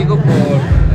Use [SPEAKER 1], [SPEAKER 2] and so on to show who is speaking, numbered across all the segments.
[SPEAKER 1] digo por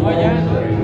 [SPEAKER 2] thôi nhá.